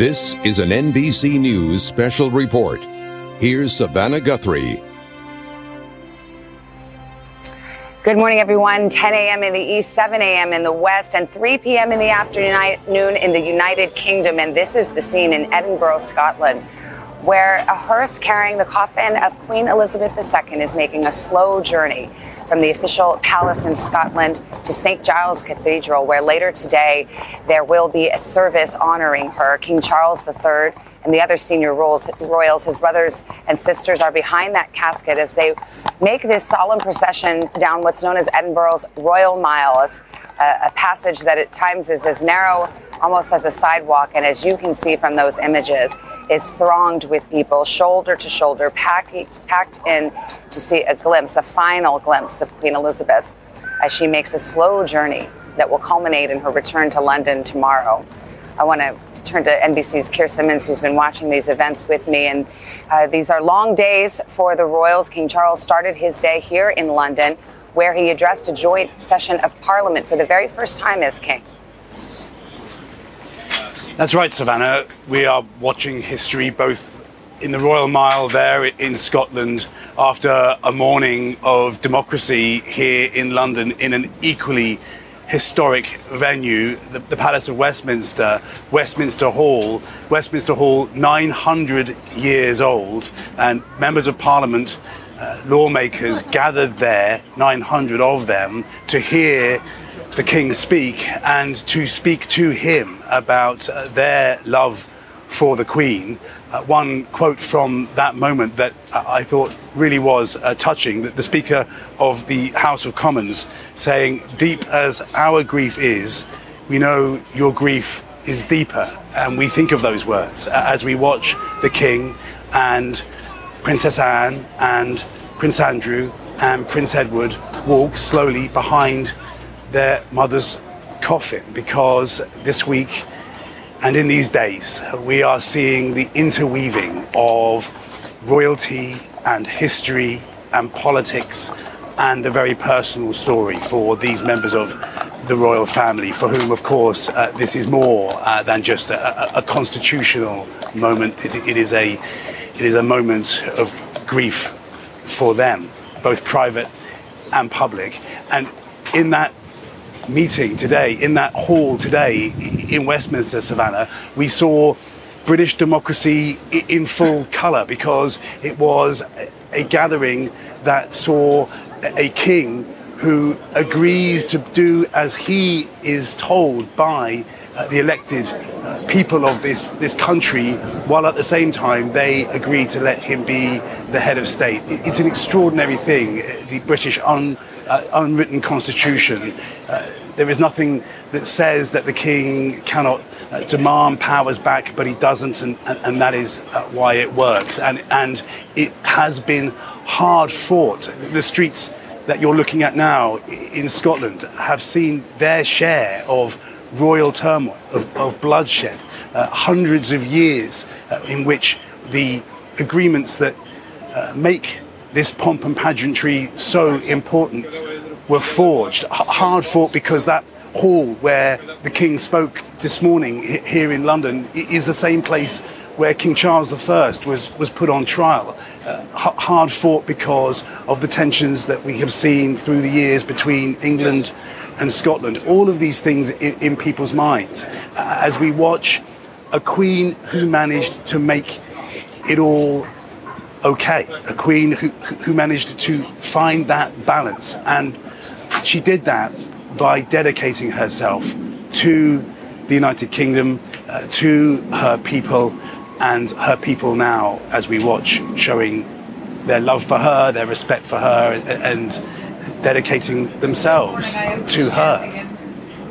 This is an NBC News special report. Here's Savannah Guthrie. Good morning, everyone. 10 a.m. in the east, 7 a.m. in the west, and 3 p.m. in the afternoon in the United Kingdom. And this is the scene in Edinburgh, Scotland, where a hearse carrying the coffin of Queen Elizabeth II is making a slow journey from the official palace in Scotland to St. Giles Cathedral, where later today there will be a service honoring her. King Charles III and the other senior royals, his brothers and sisters, are behind that casket as they make this solemn procession down what's known as Edinburgh's Royal Mile, a, passage that at times is as narrow almost as a sidewalk. And as you can see from those images, is thronged with people, shoulder to shoulder, packed, packed in to see a glimpse, a final glimpse of Queen Elizabeth as she makes a slow journey that will culminate in her return to London tomorrow. I want to turn to NBC's Keir Simmons, who's been watching these events with me. And uh, these are long days for the royals. King Charles started his day here in London, where he addressed a joint session of Parliament for the very first time as king. That's right, Savannah. We are watching history both in the Royal Mile there in Scotland after a morning of democracy here in London in an equally historic venue, the, the, Palace of Westminster, Westminster Hall. Westminster Hall, 900 years old, and members of Parliament, uh, lawmakers gathered there, 900 of them, to hear the King speak and to speak to him about uh, their love for the Queen. Uh, one quote from that moment that uh, I thought really was uh, touching that the Speaker of the House of Commons saying, Deep as our grief is, we know your grief is deeper. And we think of those words uh, as we watch the King and Princess Anne and Prince Andrew and Prince Edward walk slowly behind their mother's coffin because this week and in these days we are seeing the interweaving of royalty and history and politics and a very personal story for these members of the royal family, for whom, of course, uh, this is more uh, than just a, a, a constitutional moment. It, it, is a, it is a moment of grief for them, both private and public. And in that meeting today, in that hall today in Westminster, Savannah, we saw British democracy in full colour because it was a gathering that saw a king who agrees to do as he is told by uh, the elected uh, people of this, this country, while at the same time they agree to let him be the head of state. It's an extraordinary thing, the British un, uh, unwritten constitution. Uh, there is nothing that says that the king cannot uh, demand powers back, but he doesn't, and, and, and that is uh, why it works. And, and it has been hard fought. The streets that you're looking at now in Scotland have seen their share of royal turmoil, of, of bloodshed, uh, hundreds of years uh, in which the agreements that make this pomp and pageantry so important were forged. Hard fought because that hall where the King spoke this morning here in London is the same place where King Charles I was, was put on trial. Uh, hard fought because of the tensions that we have seen through the years between England and Scotland. All of these things in, in people's minds. Uh, as we watch a queen who managed to make it all okay, a queen who, who managed to find that balance. And she did that by dedicating herself to the United Kingdom, uh, to her people, and her people now, as we watch, showing their love for her, their respect for her, and, and dedicating themselves to her.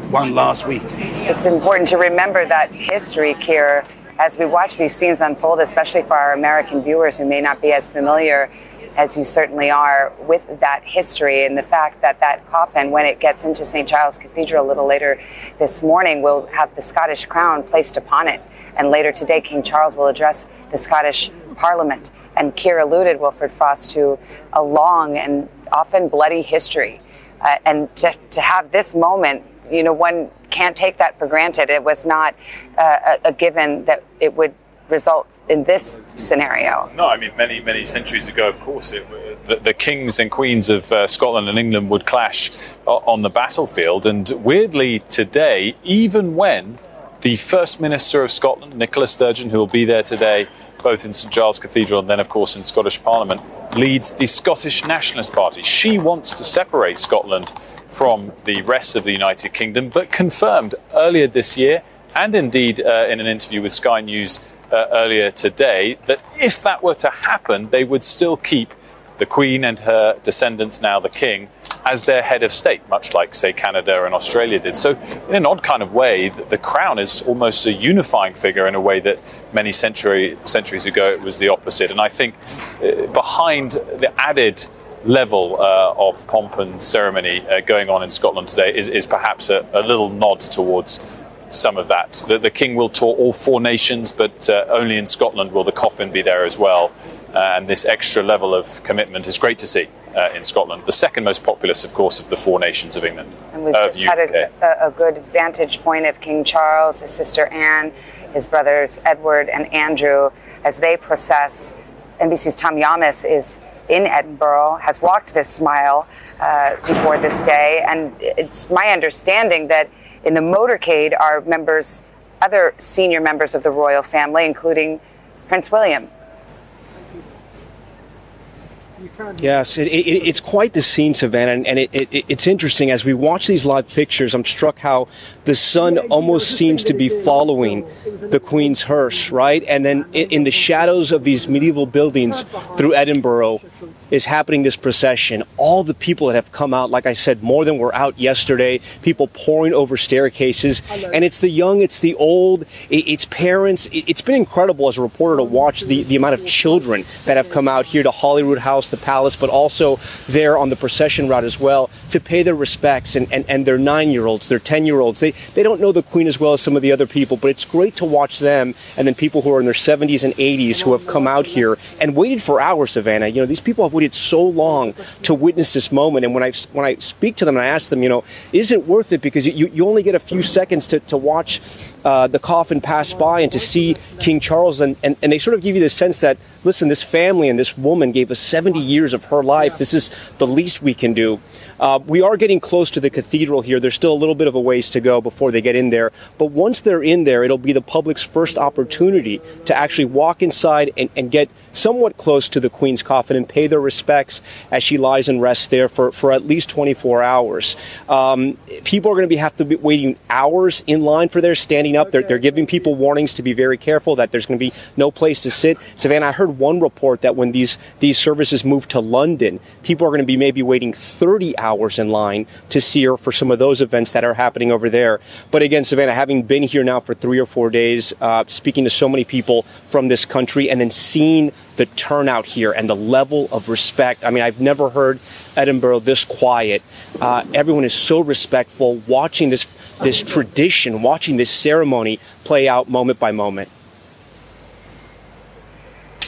one last week. It's important to remember that history, Keir, as we watch these scenes unfold, especially for our American viewers who may not be as familiar as you certainly are with that history and the fact that that coffin, when it gets into St. Giles Cathedral a little later this morning, will have the Scottish crown placed upon it. And later today, King Charles will address the Scottish Parliament. And Keir alluded, Wilfred Frost, to a long and often bloody history. Uh, and to, to have this moment, you know, one can't take that for granted. It was not uh, a, given that it would result in this scenario. No, I mean, many, many centuries ago, of course, it, the, the, kings and queens of uh, Scotland and England would clash on the battlefield. And weirdly, today, even when the First Minister of Scotland, Nicola Sturgeon, who will be there today, both in St Giles Cathedral and then, of course, in Scottish Parliament, leads the Scottish Nationalist Party. She wants to separate Scotland from the rest of the United Kingdom, but confirmed earlier this year, and indeed uh, in an interview with Sky News uh, earlier today that if that were to happen, they would still keep the Queen and her descendants, now the King, as their head of state, much like, say, Canada and Australia did. So, in an odd kind of way, the, crown is almost a unifying figure in a way that many century, centuries ago it was the opposite. And I think uh, behind the added level uh, of pomp and ceremony uh, going on in Scotland today is, is perhaps a, a little nod towards some of that. The, the, king will tour all four nations, but uh, only in Scotland will the coffin be there as well. Uh, and this extra level of commitment is great to see uh, in Scotland, the second most populous, of course, of the four nations of England. And we've just had a, a, good vantage point of King Charles, his sister Anne, his brothers Edward and Andrew as they process. NBC's Tom Llamas is in Edinburgh, has walked this mile uh, before this day, and it's my understanding that in the motorcade are members, other senior members of the royal family, including Prince William. Yes, it, it, it's quite the scene, Savannah, and, and it, it's interesting as we watch these live pictures. I'm struck how the sun almost seems to be following the Queen's hearse, right? And then in the shadows of these medieval buildings through Edinburgh, is happening this procession. All the people that have come out, like I said, more than were out yesterday, people pouring over staircases. And it's the young, it's the old, it's parents. It's been incredible as a reporter to watch the, the amount of children that have come out here to Holyrood House, the palace, but also there on the procession route as well to pay their respects. And, and, and their nine year olds, their 10 year olds, they, they don't know the Queen as well as some of the other people, but it's great to watch them and then people who are in their 70s and 80s who have come out here and waited for hours, Savannah. You know, these people have waited so long to witness this moment. And when I when I speak to them and I ask them, you know, is it worth it? Because you, you only get a few seconds to, to watch uh, the coffin pass by and to see King Charles, and, and, and they sort of give you the sense that, listen, this family and this woman gave us 70 years of her life. This is the least we can do. Uh, we are getting close to the cathedral here. There's still a little bit of a ways to go before they get in there. But once they're in there, it'll be the public's first opportunity to actually walk inside and, and get somewhat close to the Queen's coffin and pay their respects as she lies and rests there for, for at least 24 hours. Um, people are going to be have to be waiting hours in line for their standing up. They're, they're giving people warnings to be very careful that there's going to be no place to sit. Savannah, I heard one report that when these these services move to London, people are going to be maybe waiting 30 hours hours in line to see her for some of those events that are happening over there. But again, Savannah, having been here now for three or four days, uh, speaking to so many people from this country, and then seeing the turnout here and the level of respect. I mean, I've never heard Edinburgh this quiet. Uh, everyone is so respectful, watching this this tradition, watching this ceremony play out moment by moment.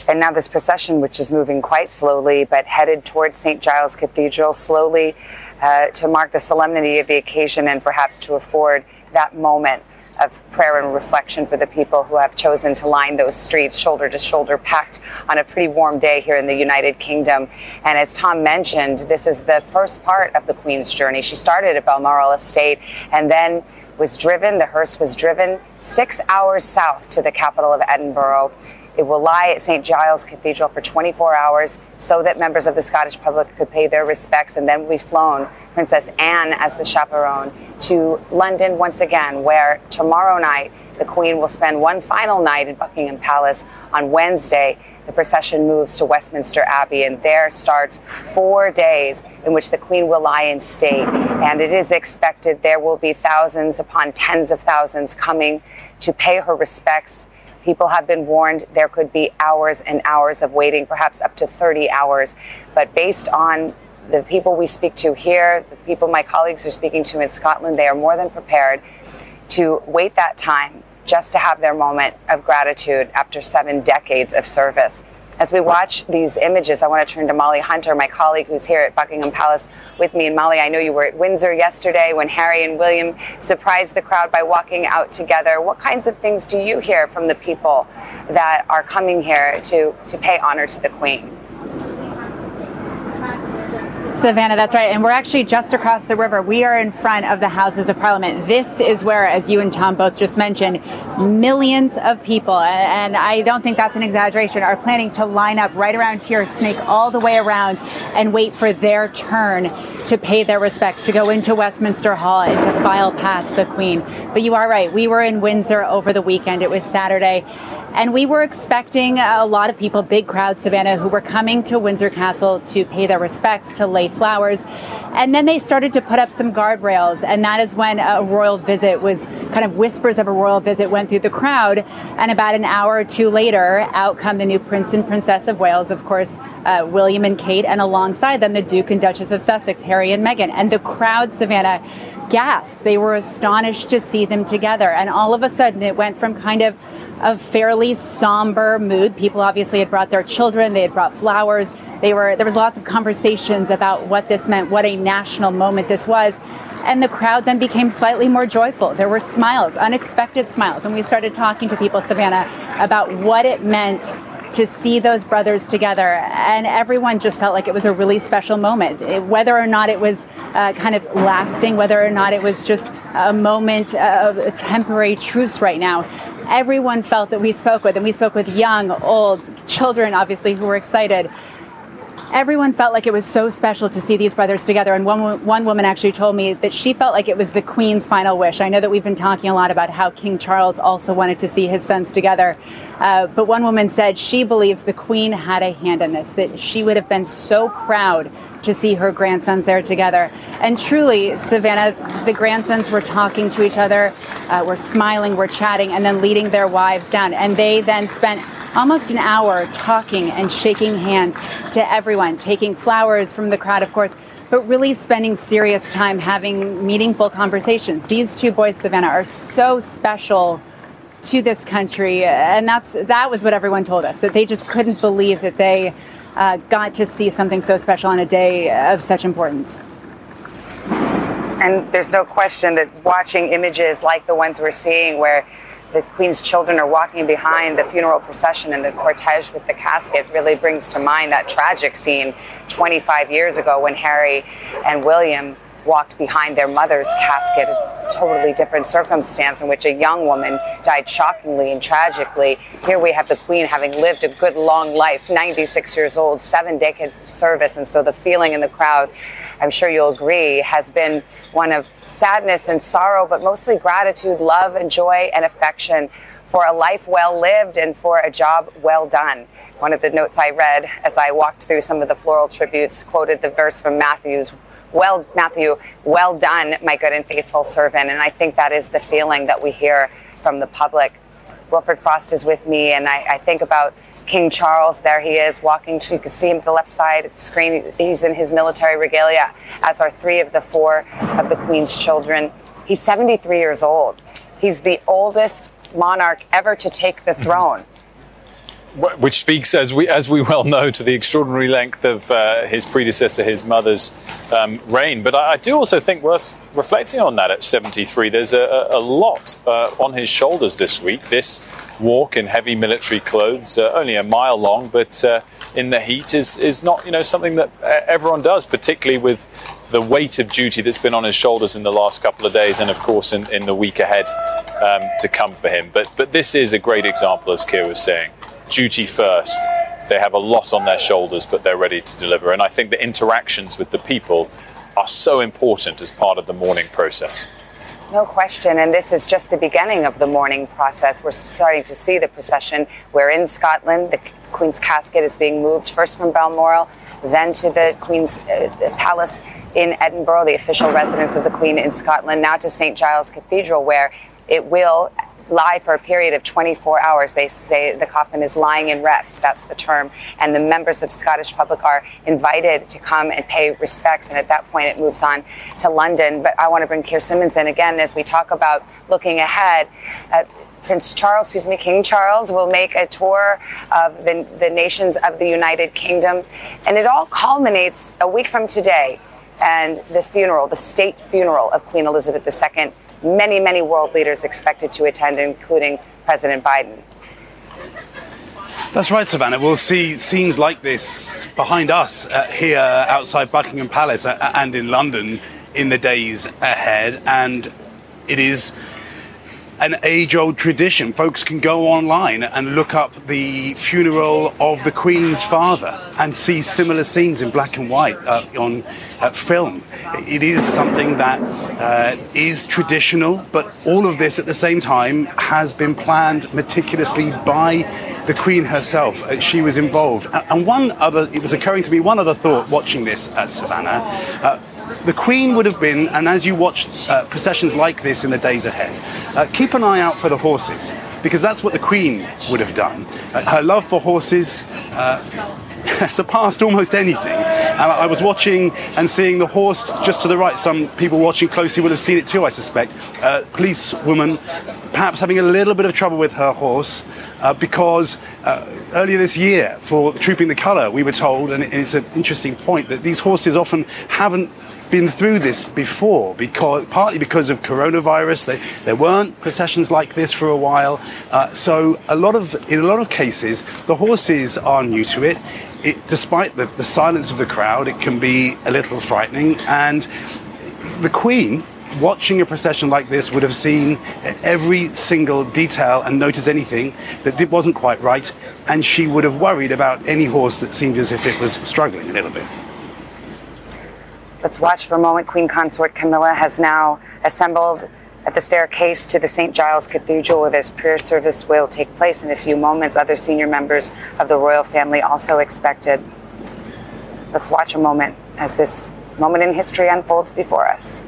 And now this procession, which is moving quite slowly, but headed towards St. Giles Cathedral, slowly uh, to mark the solemnity of the occasion and perhaps to afford that moment of prayer and reflection for the people who have chosen to line those streets shoulder to shoulder, packed on a pretty warm day here in the United Kingdom. And as Tom mentioned, this is the first part of the Queen's journey. She started at Balmoral Estate and then was driven, the hearse was driven six hours south to the capital of Edinburgh. It will lie at St. Giles Cathedral for 24 hours so that members of the Scottish public could pay their respects. And then we flown Princess Anne as the chaperone to London once again, where tomorrow night the Queen will spend one final night in Buckingham Palace on Wednesday. the procession moves to Westminster Abbey, and there starts four days in which the Queen will lie in state. And it is expected there will be thousands upon tens of thousands coming to pay her respects. People have been warned there could be hours and hours of waiting, perhaps up to 30 hours. But based on the people we speak to here, the people my colleagues are speaking to in Scotland, they are more than prepared to wait that time just to have their moment of gratitude after seven decades of service. As we watch these images, I want to turn to Molly Hunter, my colleague who's here at Buckingham Palace with me. And Molly, I know you were at Windsor yesterday when Harry and William surprised the crowd by walking out together. What kinds of things do you hear from the people that are coming here to, to pay honor to the Queen? Savannah, that's right. And we're actually just across the river. We are in front of the Houses of Parliament. This is where, as you and Tom both just mentioned, millions of people, and I don't think that's an exaggeration, are planning to line up right around here, snake all the way around, and wait for their turn to pay their respects, to go into Westminster Hall and to file past the Queen. But you are right. We were in Windsor over the weekend. It was Saturday. And we were expecting a lot of people, big crowds, Savannah, who were coming to Windsor Castle to pay their respects, to lay flowers. And then they started to put up some guardrails. And that is when a royal visit was kind of whispers of a royal visit went through the crowd. And about an hour or two later, out come the new Prince and Princess of Wales, of course, uh, William and Kate, and alongside them, the Duke and Duchess of Sussex, Harry and Meghan. And the crowd, Savannah, gasped. They were astonished to see them together. And all of a sudden, it went from kind of a fairly somber mood. People obviously had brought their children, they had brought flowers. They were there was lots of conversations about what this meant, what a national moment this was. And the crowd then became slightly more joyful. There were smiles, unexpected smiles. And we started talking to people, Savannah, about what it meant to see those brothers together. And everyone just felt like it was a really special moment. It, whether or not it was uh, kind of lasting, whether or not it was just a moment of a temporary truce right now, everyone felt that we spoke with. And we spoke with young, old, children, obviously, who were excited everyone felt like it was so special to see these brothers together. And one, one woman actually told me that she felt like it was the Queen's final wish. I know that we've been talking a lot about how King Charles also wanted to see his sons together. Uh, but one woman said she believes the Queen had a hand in this, that she would have been so proud to see her grandsons there together. And truly, Savannah, the grandsons were talking to each other, uh, were smiling, were chatting, and then leading their wives down. And they then spent almost an hour talking and shaking hands to everyone, taking flowers from the crowd, of course, but really spending serious time having meaningful conversations. These two boys, Savannah, are so special to this country, and that's that was what everyone told us that they just couldn't believe that they uh, got to see something so special on a day of such importance. And there's no question that watching images like the ones we're seeing, where the Queen's children are walking behind the funeral procession and the cortege with the casket really brings to mind that tragic scene 25 years ago when Harry and William walked behind their mother's casket, a totally different circumstance in which a young woman died shockingly and tragically. Here we have the Queen having lived a good long life, 96 years old, seven decades of service. And so the feeling in the crowd, I'm sure you'll agree, has been one of sadness and sorrow, but mostly gratitude, love, and joy and affection for a life well lived and for a job well done. One of the notes I read as I walked through some of the floral tributes quoted the verse from Matthew's well, Matthew, well done, my good and faithful servant. And I think that is the feeling that we hear from the public. Wilfred Frost is with me, and I, I think about King Charles. There he is walking. To, you can see him at the left side of the screen. He's in his military regalia, as are three of the four of the Queen's children. He's 73 years old. He's the oldest monarch ever to take the throne which speaks, as we as we well know, to the extraordinary length of uh, his predecessor, his mother's um, reign. But I, I, do also think worth reflecting on that at 73. There's a, a lot uh, on his shoulders this week. This walk in heavy military clothes, uh, only a mile long, but uh, in the heat, is is not you know something that everyone does, particularly with the weight of duty that's been on his shoulders in the last couple of days, and of course in, in the week ahead um, to come for him. But but this is a great example, as Keir was saying duty first. They have a lot on their shoulders, but they're ready to deliver. And I think the interactions with the people are so important as part of the mourning process. No question. And this is just the beginning of the mourning process. We're starting to see the procession. We're in Scotland. The Queen's casket is being moved first from Balmoral, then to the Queen's uh, Palace in Edinburgh, the official residence of the Queen in Scotland, now to St. Giles Cathedral, where it will lie for a period of 24 hours. They say the coffin is lying in rest. That's the term. And the members of Scottish public are invited to come and pay respects. And at that point, it moves on to London. But I want to bring Keir Simmons in again as we talk about looking ahead. Uh, Prince Charles, excuse me, King Charles will make a tour of the, the nations of the United Kingdom. And it all culminates a week from today and the funeral, the state funeral of Queen Elizabeth II. Many, many world leaders expected to attend, including President Biden. That's right, Savannah. We'll see scenes like this behind us uh, here outside Buckingham Palace uh, and in London in the days ahead. And it is an age old tradition. Folks can go online and look up the funeral of the Queen's father and see similar scenes in black and white uh, on uh, film. It is something that uh, is traditional, but all of this at the same time has been planned meticulously by the Queen herself. Uh, she was involved. And one other, it was occurring to me, one other thought watching this at Savannah. The Queen would have been, and as you watch uh, processions like this in the days ahead, uh, keep an eye out for the horses, because that's what the Queen would have done. Uh, her love for horses uh, surpassed almost anything. I was watching and seeing the horse just to the right. Some people watching closely will have seen it too, I suspect. Uh, policewoman perhaps having a little bit of trouble with her horse uh, because uh, earlier this year, for Trooping the Colour, we were told, and it's an interesting point, that these horses often haven't been through this before, because partly because of coronavirus. They, there weren't processions like this for a while, uh, so a lot of in a lot of cases the horses are new to it. It, despite the, the silence of the crowd, it can be a little frightening. And the Queen, watching a procession like this, would have seen every single detail and noticed anything that wasn't quite right. And she would have worried about any horse that seemed as if it was struggling a little bit. Let's watch for a moment. Queen Consort Camilla has now assembled at the staircase to the St. Giles Cathedral, where this prayer service will take place in a few moments. Other senior members of the royal family also expected. Let's watch a moment as this moment in history unfolds before us.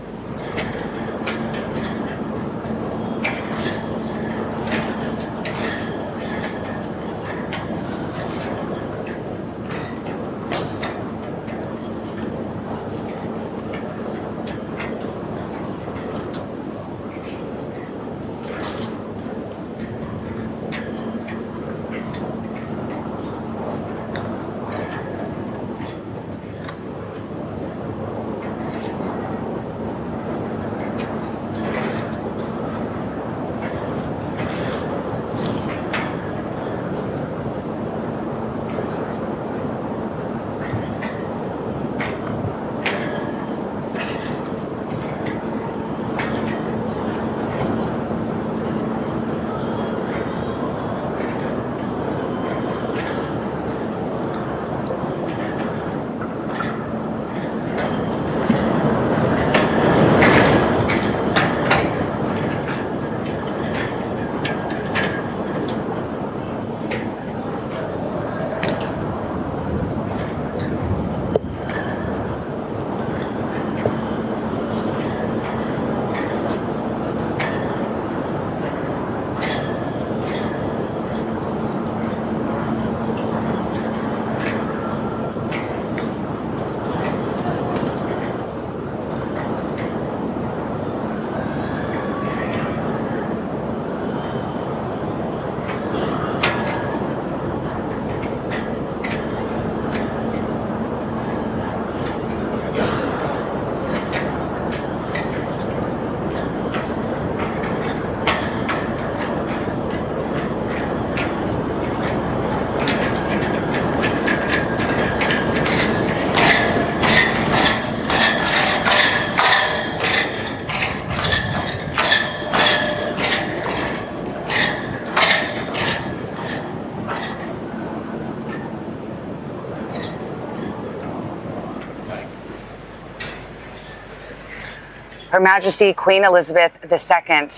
Majesty Queen Elizabeth II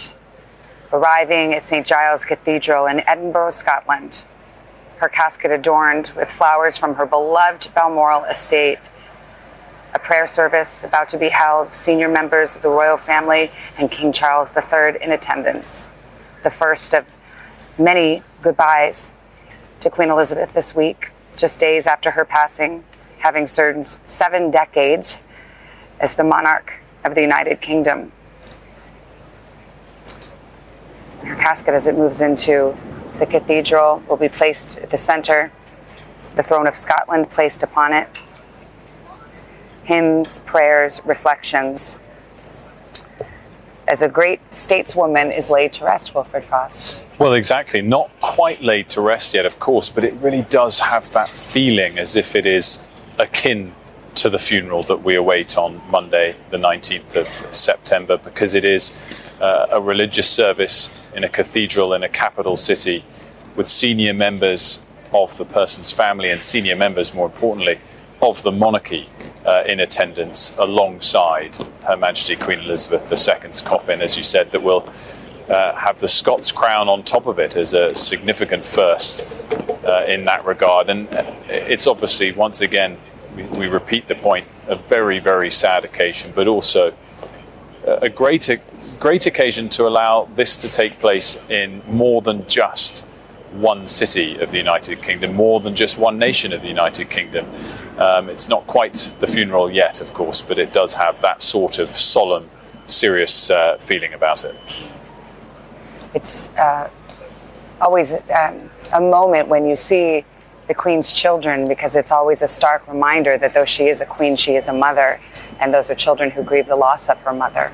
arriving at St. Giles Cathedral in Edinburgh, Scotland. her casket adorned with flowers from her beloved Balmoral estate. A prayer service about to be held, senior members of the royal family and King Charles III in attendance. The first of many goodbyes to Queen Elizabeth this week, just days after her passing, having served seven decades as the monarch of the United Kingdom. Her casket, as it moves into the cathedral, will be placed at the center, the throne of Scotland placed upon it. Hymns, prayers, reflections. As a great stateswoman is laid to rest, Wilfred Frost. Well, exactly. Not quite laid to rest yet, of course, but it really does have that feeling as if it is akin to the funeral that we await on Monday, the 19th of September, because it is uh, a religious service in a cathedral in a capital city with senior members of the person's family and senior members, more importantly, of the monarchy uh, in attendance alongside Her Majesty Queen Elizabeth II's coffin, as you said, that will uh, have the Scots crown on top of it as a significant first uh, in that regard. And uh, it's obviously, once again, we, repeat the point, a very, very sad occasion, but also a great, great occasion to allow this to take place in more than just one city of the United Kingdom, more than just one nation of the United Kingdom. Um, it's not quite the funeral yet, of course, but it does have that sort of solemn, serious uh, feeling about it. It's uh, always um, a moment when you see the Queen's children because it's always a stark reminder that though she is a queen, she is a mother, and those are children who grieve the loss of her mother.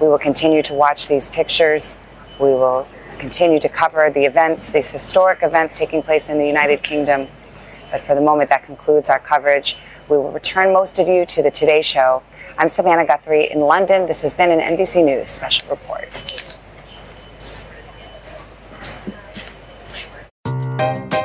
We will continue to watch these pictures. We will continue to cover the events, these historic events taking place in the United Kingdom. But for the moment, that concludes our coverage. We will return most of you to the Today Show. I'm Savannah Guthrie in London. This has been an NBC News special report.